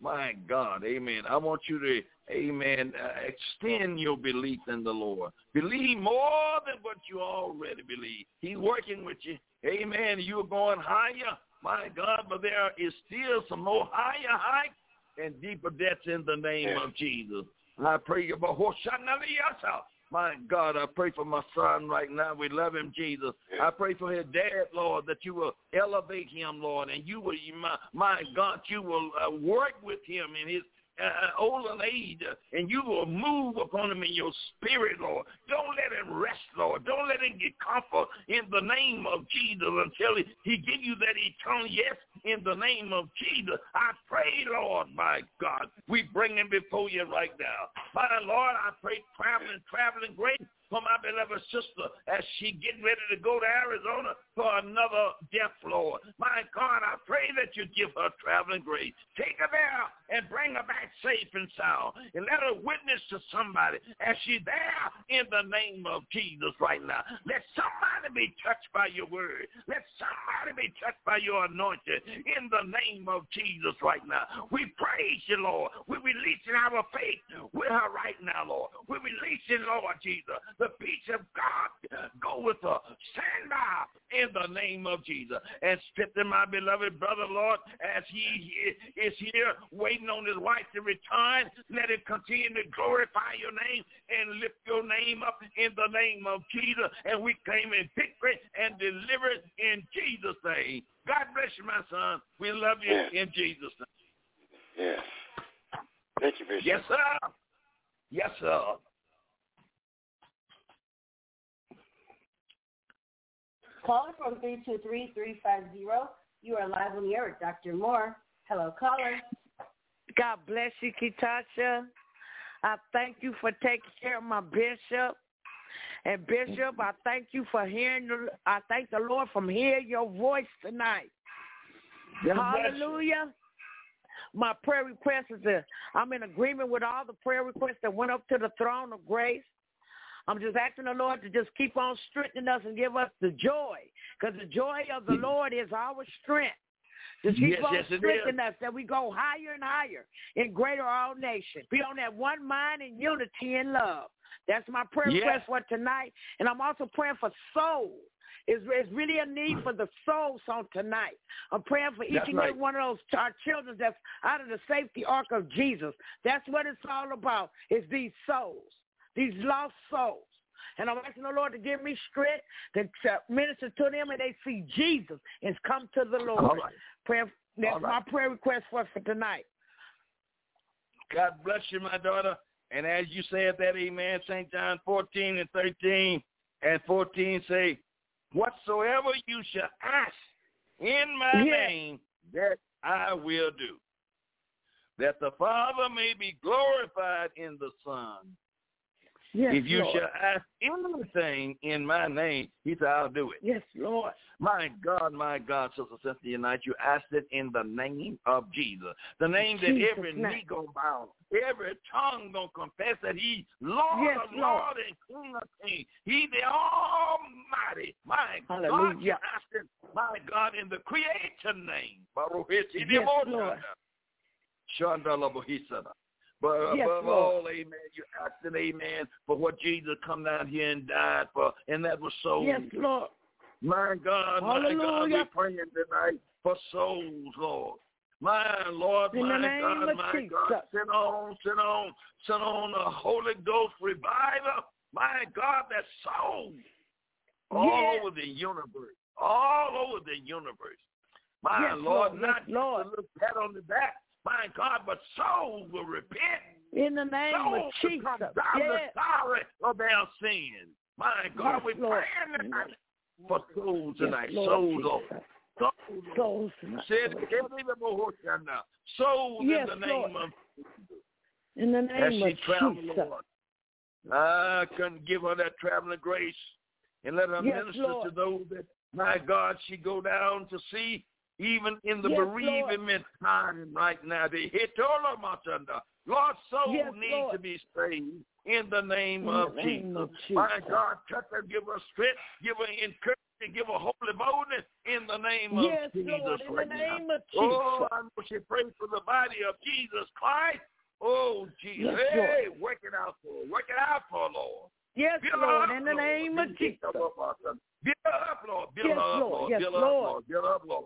My God, amen. I want you to, amen, uh, extend your belief in the Lord. Believe more than what you already believe. He's working with you. Amen. You're going higher my God, but there is still some more higher heights and deeper depths in the name yeah. of Jesus. I pray about my God, I pray for my son right now. We love him, Jesus. I pray for his dad, Lord, that you will elevate him, Lord, and you will, my, my God, you will uh, work with him in his uh, old age, and you will move upon him in your spirit, Lord. Don't let him rest, Lord. Don't let him get comfort in the name of Jesus until he, he give you that eternal yes in the name of Jesus. I pray, Lord, my God, we bring him before you right now. My Lord, I pray traveling, traveling grace for my beloved sister as she getting ready to go to Arizona for another death, Lord. My God, I pray that you give her traveling grace. Take her there and bring her back safe and sound. And let her witness to somebody as she's there in the name of Jesus right now. Let somebody be touched by your word. Let somebody be touched by your anointing in the name of Jesus right now. We praise you, Lord. We're releasing our faith with her right now, Lord. We're releasing, Lord Jesus, the peace of God go with her. Stand by in the name of Jesus. And strengthen my beloved brother, Lord, as he is here waiting on his wife to return. Let him continue to glorify your name and lift your name up in the name of Jesus. And we claim in victory and deliverance in Jesus' name. God bless you, my son. We love you yes. in Jesus' name. Yes. Thank you, Bishop. Yes, sir. Yes, sir. Caller from 323-350. You are live on the air with Dr. Moore. Hello, caller. God bless you, Kitasha. I thank you for taking care of my bishop. And Bishop, I thank you for hearing. The, I thank the Lord from hearing your voice tonight. God Hallelujah. my prayer request is that I'm in agreement with all the prayer requests that went up to the throne of grace. I'm just asking the Lord to just keep on strengthening us and give us the joy, because the joy of the Lord is our strength. Just keep Yes, on yes, strengthening us that we go higher and higher in greater all nations. Be on that one mind in unity and love. That's my prayer Yes. request for tonight. And I'm also praying for souls. It's, it's really a need for the souls on tonight. I'm praying for each That's and right. every one of those our children that's out of the safety ark of Jesus. That's what it's all about. Is these souls, these lost souls. And I'm asking the Lord to give me strength to, to minister to them and they see Jesus and come to the Lord. All right. Prayer, that's All right. my prayer request for for tonight. God bless you, my daughter. And as you said that, amen, St. John 14 and 13 and 14 say, whatsoever you shall ask in my Yes. name, that I will do, that the Father may be glorified in the Son. Yes, if you Lord. shall ask anything in my name, he said, I'll do it. Yes, Lord. My God, my God, Sister Cynthia Knight, you asked it in the name of Jesus. The name that every knee gonna bow, every tongue gonna confess that he Lord Yes, of Lord. Lord and King of Kings. He the Almighty. My God, you Hallelujah. asked it, my God, in the Creator name. Baruch Yes, Lord. Shanda. Shandala Bohisana. But Yes, above Lord. all, amen, you asked it, amen, for what Jesus come down here and died for, and that was souls. Yes, Lord. My God, my God, Hallelujah. we're praying tonight for souls, Lord. My Lord, In my God, my Jesus. God, send on, send on, send on a Holy Ghost revival. My God, that souls all Yes. over the universe, all over the universe. My Yes, Lord, Lord. not Yes, Lord. a little pat on the back, my God, but souls will repent. In the name souls of Jesus. come down Yes. the sorry of their sins. My God, Yes, we're Lord. praying tonight for souls tonight. Yes, souls, Lord. Jesus. Souls. Souls tonight. Said it, get it, Lord. Souls Yes, in the name Lord. of In the as name she of traveled, Jesus. Lord. I couldn't give her that traveling grace and let her Yes, minister Lord. to those that, my God, she go down to see, even in the Yes, Lord. bereavement time right now. The hit all of my thunder. Lord, souls Yes, need Lord. to be saved in the name In of the name Jesus. of My God, touch her, give her strength, give her encouragement, give her holy boldness in the name Yes, of Jesus. Lord, in the right now. name of Oh, Jesus. I know she prays for the body of Jesus Christ. Oh, Jesus. Yes, hey, work it out for her. Work it out for her, Lord. Yes, Build Lord, up, in the Lord. name of Jesus. her up, Lord. Build her up, Lord. Build Yes, up, Lord. Lord. Yes, Build her up, Lord. Lord. Build up, Lord.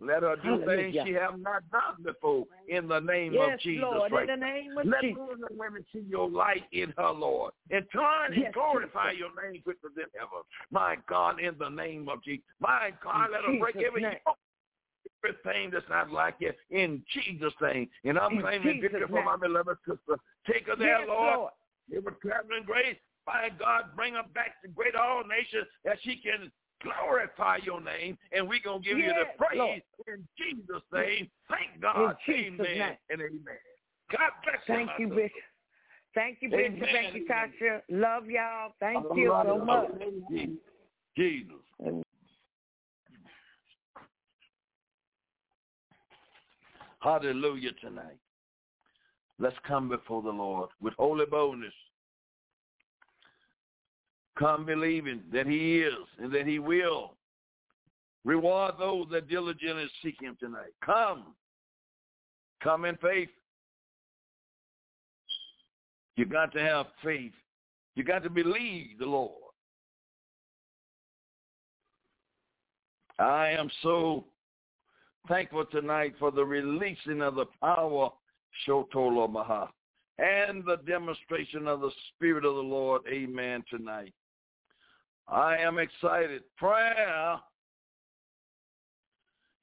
Let her do Hallelujah. things she have not done before in the name Yes, of Jesus Lord, Christ. in the name of Let Jesus. and women see your light in her, Lord, and turn and Yes, glorify Jesus. your name quicker than ever. My God, in the name of Jesus. My God, In let her break every yoke, everything that's not like you in Jesus' name. And I'm In claiming Jesus' victory for my beloved sister. Take her there, Yes, Lord. Lord. Give her traveling grace. By God, bring her back to great all nations that she can glorify your name. And we're going to give you the praise Lord. in Jesus' name. Thank God. Jesus' amen name. and amen. God bless you. Thank my you, sister. Bishop. Thank you, Bishop. Amen. Thank you, Tasha. Love y'all. Thank All you right. so much. Jesus. Jesus. Hallelujah tonight. Let's come before the Lord with holy boldness. Come believing that he is and that he will reward those that diligently seek him tonight. Come. Come in faith. You got to have faith. You got to believe the Lord. I am so thankful tonight for the releasing of the power, Shotolo Maha, and the demonstration of the Spirit of the Lord. Amen. Tonight. I am excited. Prayer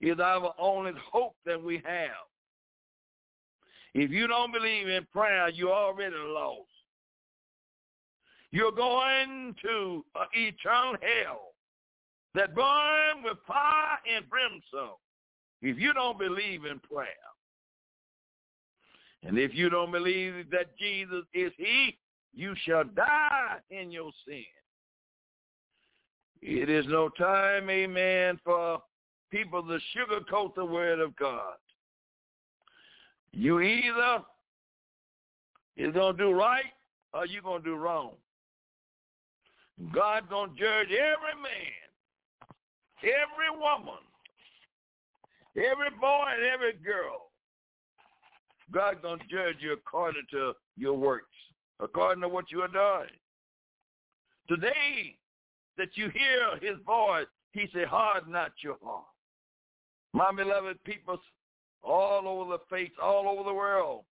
is our only hope that we have. If you don't believe in prayer, you're already lost. You're going to eternal hell that burn with fire and brimstone if you don't believe in prayer. And if you don't believe that Jesus is he, you shall die in your sin. It is no time, amen, for people to sugarcoat the word of God. You either is going to do right or you're going to do wrong. God's going to judge every man, every woman, every boy and every girl. God's going to judge you according to your works, according to what you are doing. Today that you hear his voice, he said, harden not your heart. My beloved people all over the face, all over the world.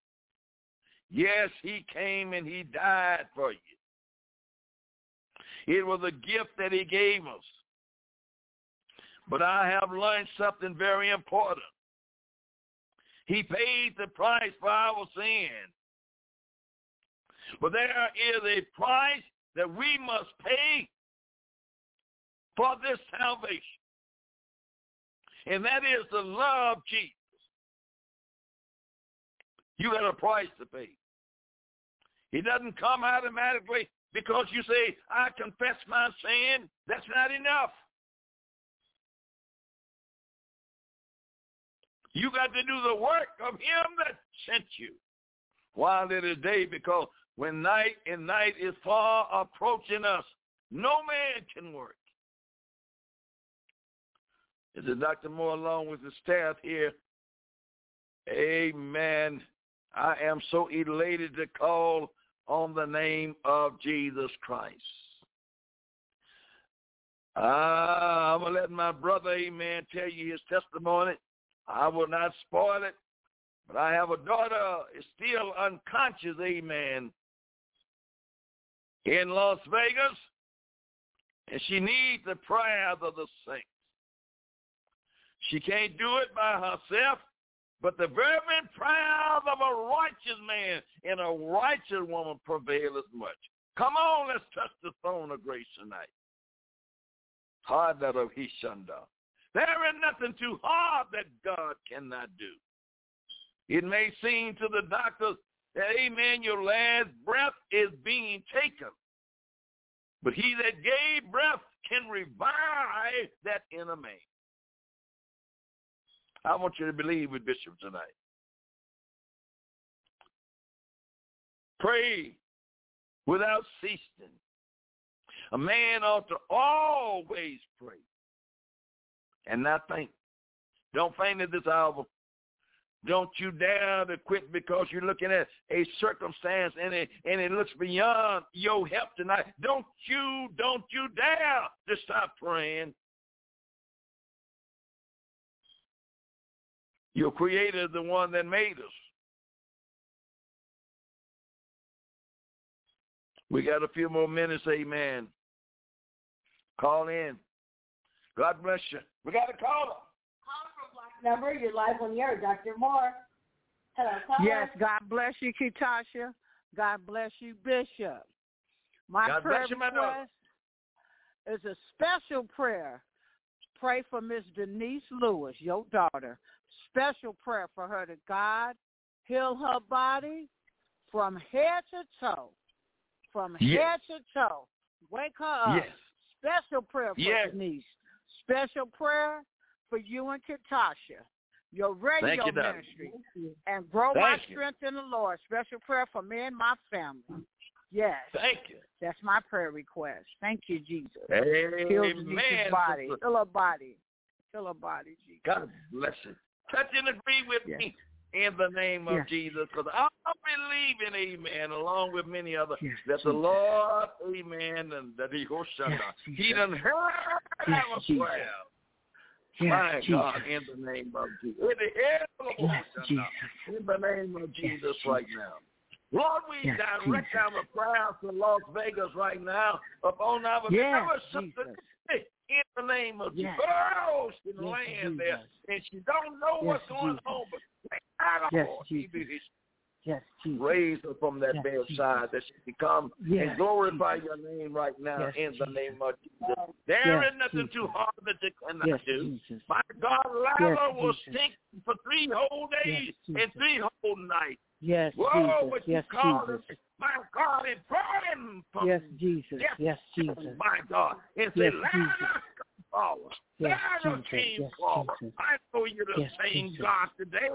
Yes, he came and he died for you. It was a gift that he gave us. But I have learned something very important. He paid the price for our sin. But there is a price that we must pay for this salvation. And that is the love of Jesus. You got a price to pay. He doesn't come automatically because you say, I confess my sin. That's not enough. You got to do the work of him that sent you while it is day because when night and night is far approaching us, no man can work. This is Dr. Moore along with the staff here. Amen. I am so elated to call on the name of Jesus Christ. Ah, I'm going to let my brother, amen, tell you his testimony. I will not spoil it. But I have a daughter still unconscious, amen, in Las Vegas. And she needs the prayers of the saints. She can't do it by herself. But the fervent prayers of a righteous man and a righteous woman prevail as much. Come on, let's touch the throne of grace tonight. Hard that of Hishanda. There is nothing too hard that God cannot do. It may seem to the doctors that, amen, your last breath is being taken. But he that gave breath can revive that inner man. I want you to believe with Bishop tonight. Pray without ceasing. A man ought to always pray and not faint. Don't faint at this hour. Don't you dare to quit because you're looking at a circumstance and it and it looks beyond your help tonight. Don't you don't you dare to stop praying. Your creator is the one that made us. We got a few more minutes, amen. Call in. God bless you. We got a caller. Caller from Black Number, you're live on the air. Dr. Moore. Hello, caller. Yes, God bless you, Kitasha. God bless you, Bishop. My God prayer bless you, my request is a special prayer. Pray for Miss Denise Lewis, your daughter. Special prayer for her to God heal her body from head to toe. From Yes. head to toe. Wake her up. Yes. Special prayer for Yes. Denise. Special prayer for you and Katasha, your radio you, ministry, and grow my you. strength in the Lord. Special prayer for me and my family. Yes, Thank you. that's my prayer request. Thank you, Jesus. Amen. Heal Denise's body. Heal her body. Heal her body, Jesus. God bless you. Touch and agree with Yes. me in the name of Yes. Jesus because I'm believing, amen, along with many others, Yes, that the Jesus. Lord, amen, and that he goes Yes, He done heard Yes, our Jesus. prayer. Yes, My Jesus. God, in the name of Jesus. In the the Yes, Jesus. in the name of Jesus right now. Lord, we direct our prayers to Las Vegas right now upon our Yes, sister. In the name of Yes. Jesus. Oh, she Yes, land there and she don't know Yes, what's going Jesus. on, but I Yes, Jesus. Yes, Jesus. raise her from that Yes, bedside that she can come Yes, and glorify Jesus. your name right now Yes, in the name of Jesus. There Yes, is nothing Jesus. too hard that you cannot do. My God, Lazarus Jesus. sick for three whole days and three whole nights. Yes, Whoa, Jesus. Yes, Jesus. him, my God, and brought him from Yes, Jesus. Yes, Yes, Jesus. my God, and Yes, come forward. Yes, Lazarus Jesus. came Yes, forward. Jesus. I know you're the Yes, same Jesus. God today.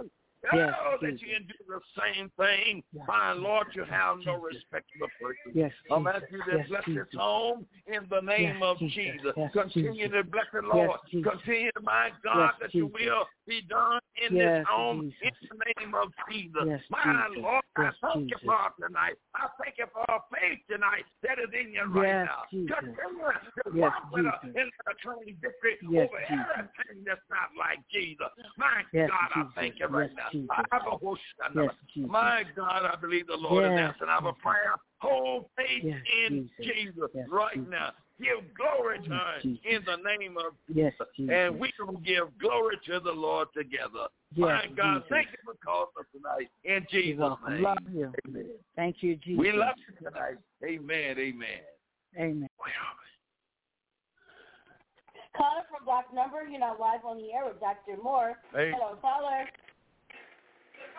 Yes, oh, that Jesus. you can do the same thing. My Lord, you have no respect for person. Yes, I'm Jesus. asking you to Yes, bless Jesus. this home in the name Yes, of Jesus. Jesus. Yes, Continue Jesus. to bless the Lord. Yes, Jesus. Continue, my God, Yes, that your will be done in Yes, this home Jesus. in the name of Jesus. Yes, my Jesus. Lord, Yes, I thank Jesus. you for tonight. I thank you for our faith tonight that is in you right now. Jesus. Continue to Yes, walk with us Jesus. in the attorney victory Yes, over Jesus. everything that's not like Jesus. My God, I thank you right now. Jesus. I have a whole Yes, Jesus. My God, I believe the Lord is Yes, answering our prayer. Hold faith in Jesus. Right now. Give glory to Yes, him in the name of Yes, Jesus. and we will give glory to the Lord together. My God, Jesus. thank you for calling us tonight. In Jesus' welcome. name. Love you. Amen. Thank you, Jesus. We love you tonight. Amen. Amen. Amen. Caller from block number, you're not live on the air with Dr. Moore. Hey. Hello, caller.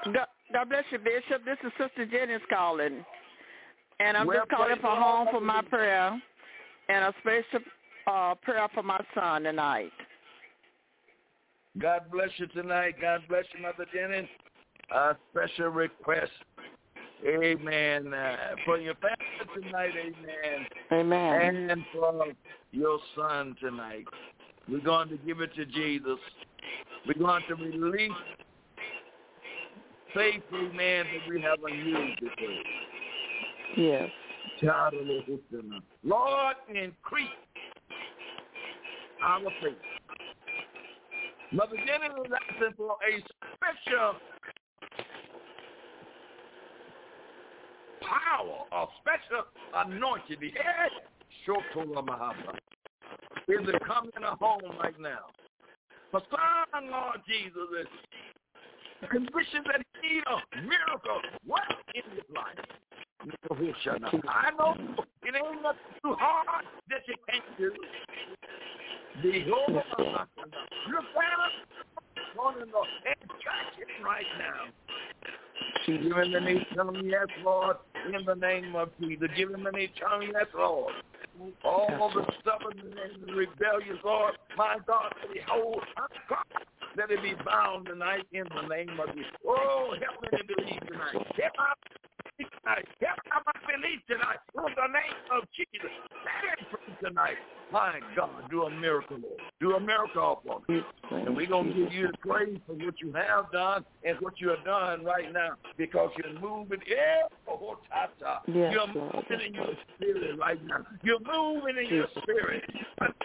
God, God bless you, Bishop. This is Sister Jennings calling. And I'm Well, just calling for home for my prayer and a special uh, prayer for my son tonight. God bless you tonight. God bless you, Mother Jennings. A special request. Amen. Uh, for your family tonight, amen. Amen. And for your son tonight. We're going to give it to Jesus. We're going to release faith, amen, that we haven't used before. Yes. Lord, increase our faith. Mother Jenny was asking for a special power, a special anointing. Yes, Shotola Mahaba. Is it coming in home right now? For son, Lord Jesus, is the conditions that need a miracle. What in his life? I know it ain't nothing too hard that you can't do. Behold, look at on in the and touch him right now. Give him an eternal yes, Lord, in the name of Jesus. Give him an eternal yes, Lord. All the stubborn and rebellious, Lord, my God, behold, God, let it be bound tonight in the name of Jesus. Oh, help me to believe tonight. Help my tonight. Help my belief tonight in the name of Jesus. It free tonight. My God, do a miracle, Lord. Do a miracle for me. And we're going to give you the praise for what you have done and what you have done right now because you're moving. Oh, oh ta-ta. Yes, you're moving in your spirit right now. You're moving in your spirit.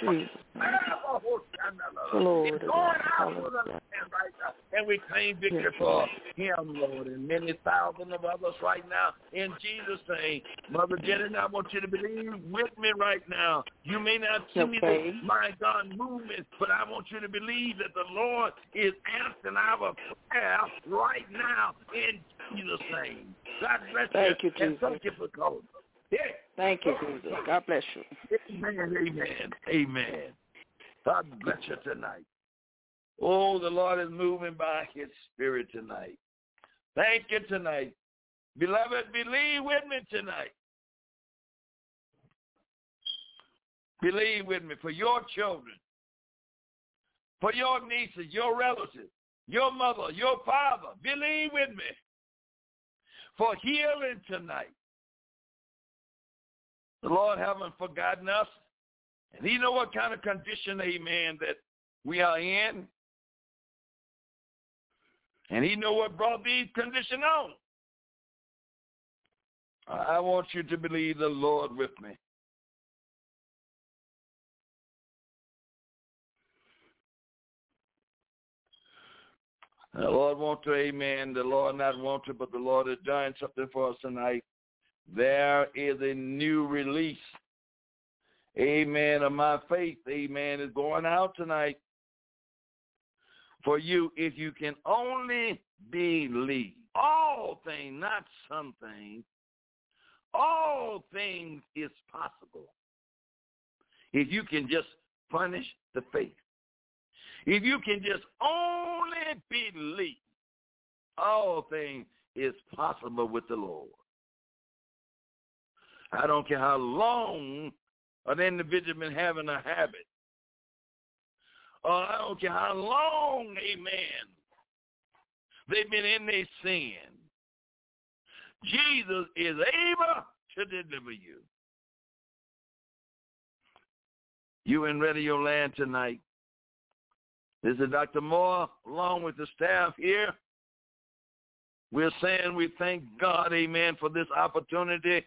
Jesus. Ah, oh, oh, Lord, it's going out with us right now. And we claim victory for him, Lord, and many thousands of others right now. In Jesus' name. Mother Jenny, I want you to believe with me right now. You may not see Okay. the, my God, movement, but I want you to believe that the Lord is answering our prayer right now in Jesus' name. God bless you. Thank you, Jesus. thank you for calling. Yeah. Thank you, Jesus. God bless you. Amen, amen, amen. God bless you tonight. Oh, the Lord is moving by his spirit tonight. Thank you tonight. Beloved, believe with me tonight. Believe with me for your children, for your nieces, your relatives, your mother, your father. Believe with me for healing tonight. The Lord haven't forgotten us. And he know what kind of condition, amen, that we are in. And he know what brought these conditions on. I want you to believe the Lord with me. The Lord want to, amen. The Lord not want to, but the Lord has done something for us tonight. There is a new release. Amen. Of my faith, amen, is going out tonight for you if you can only believe. All things, not some things. All things is possible. If you can just punish the faith. If you can just only believe, all things is possible with the Lord. I don't care how long an individual been having a habit. I don't care how long, amen, They've been in their sin. Jesus is able to deliver you. You in Radio Land tonight. This is Dr. Moore, along with the staff here. We're saying we thank God, amen, for this opportunity.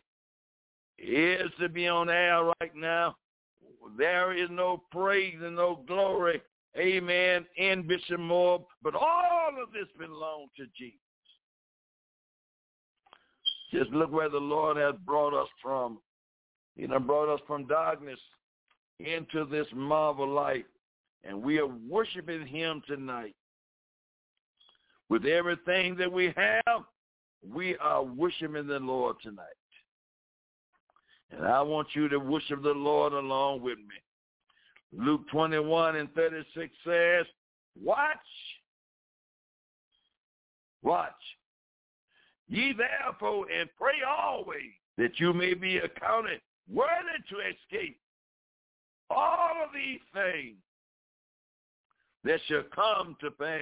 Is to be on air right now. There is no praise and no glory, amen, in Bishop Moore, but all of this belongs to Jesus. Just look where the Lord has brought us from. He done brought us from darkness into this marvel light. And we are worshiping him tonight. With everything that we have, we are worshiping the Lord tonight. And I want you to worship the Lord along with me. Luke 21 and 36 says, watch, watch, ye therefore and pray always that you may be accounted worthy to escape all of these things that shall come to pass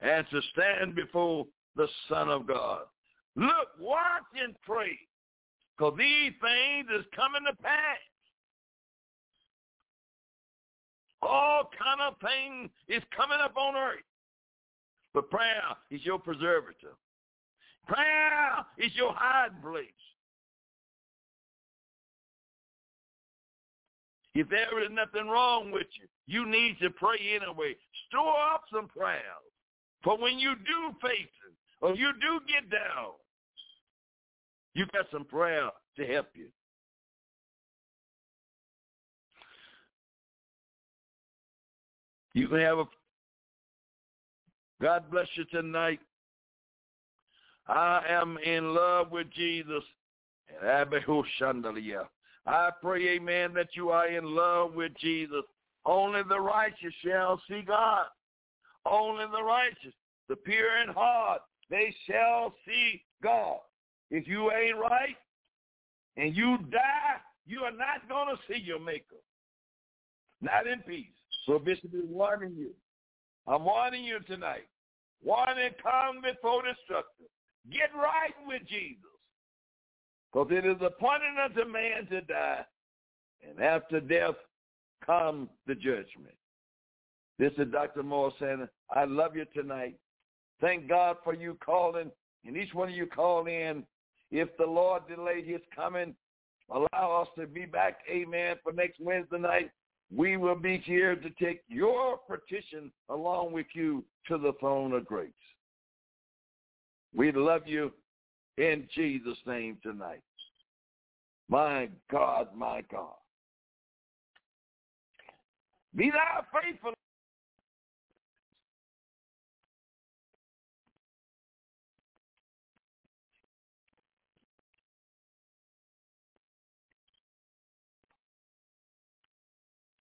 and to stand before the Son of God. Look, watch and pray, because these things is coming to pass. All kind of things is coming up on earth. But prayer is your preservative. Prayer is your hiding place. If there is nothing wrong with you, you need to pray anyway. Store up some prayers. For when you do face it, or you do get down, you got some prayer to help you. You can have a God bless you tonight. I am in love with Jesus. And I pray, amen, that you are in love with Jesus. Only the righteous shall see God. Only the righteous, the pure in heart, they shall see God. If you ain't right and you die, you are not going to see your maker. Not in peace. So Bishop is warning you. I'm warning you tonight. Warning come before destruction. Get right with Jesus. Because it is appointed unto man to die, and after death comes the judgment. This is Dr. Moore saying, I love you tonight. Thank God for you calling, and each one of you call in. If the Lord delayed his coming, allow us to be back, amen, for next Wednesday night. We will be here to take your petition along with you to the throne of grace. We love you in Jesus' name tonight. My God, my God. Be thou faithful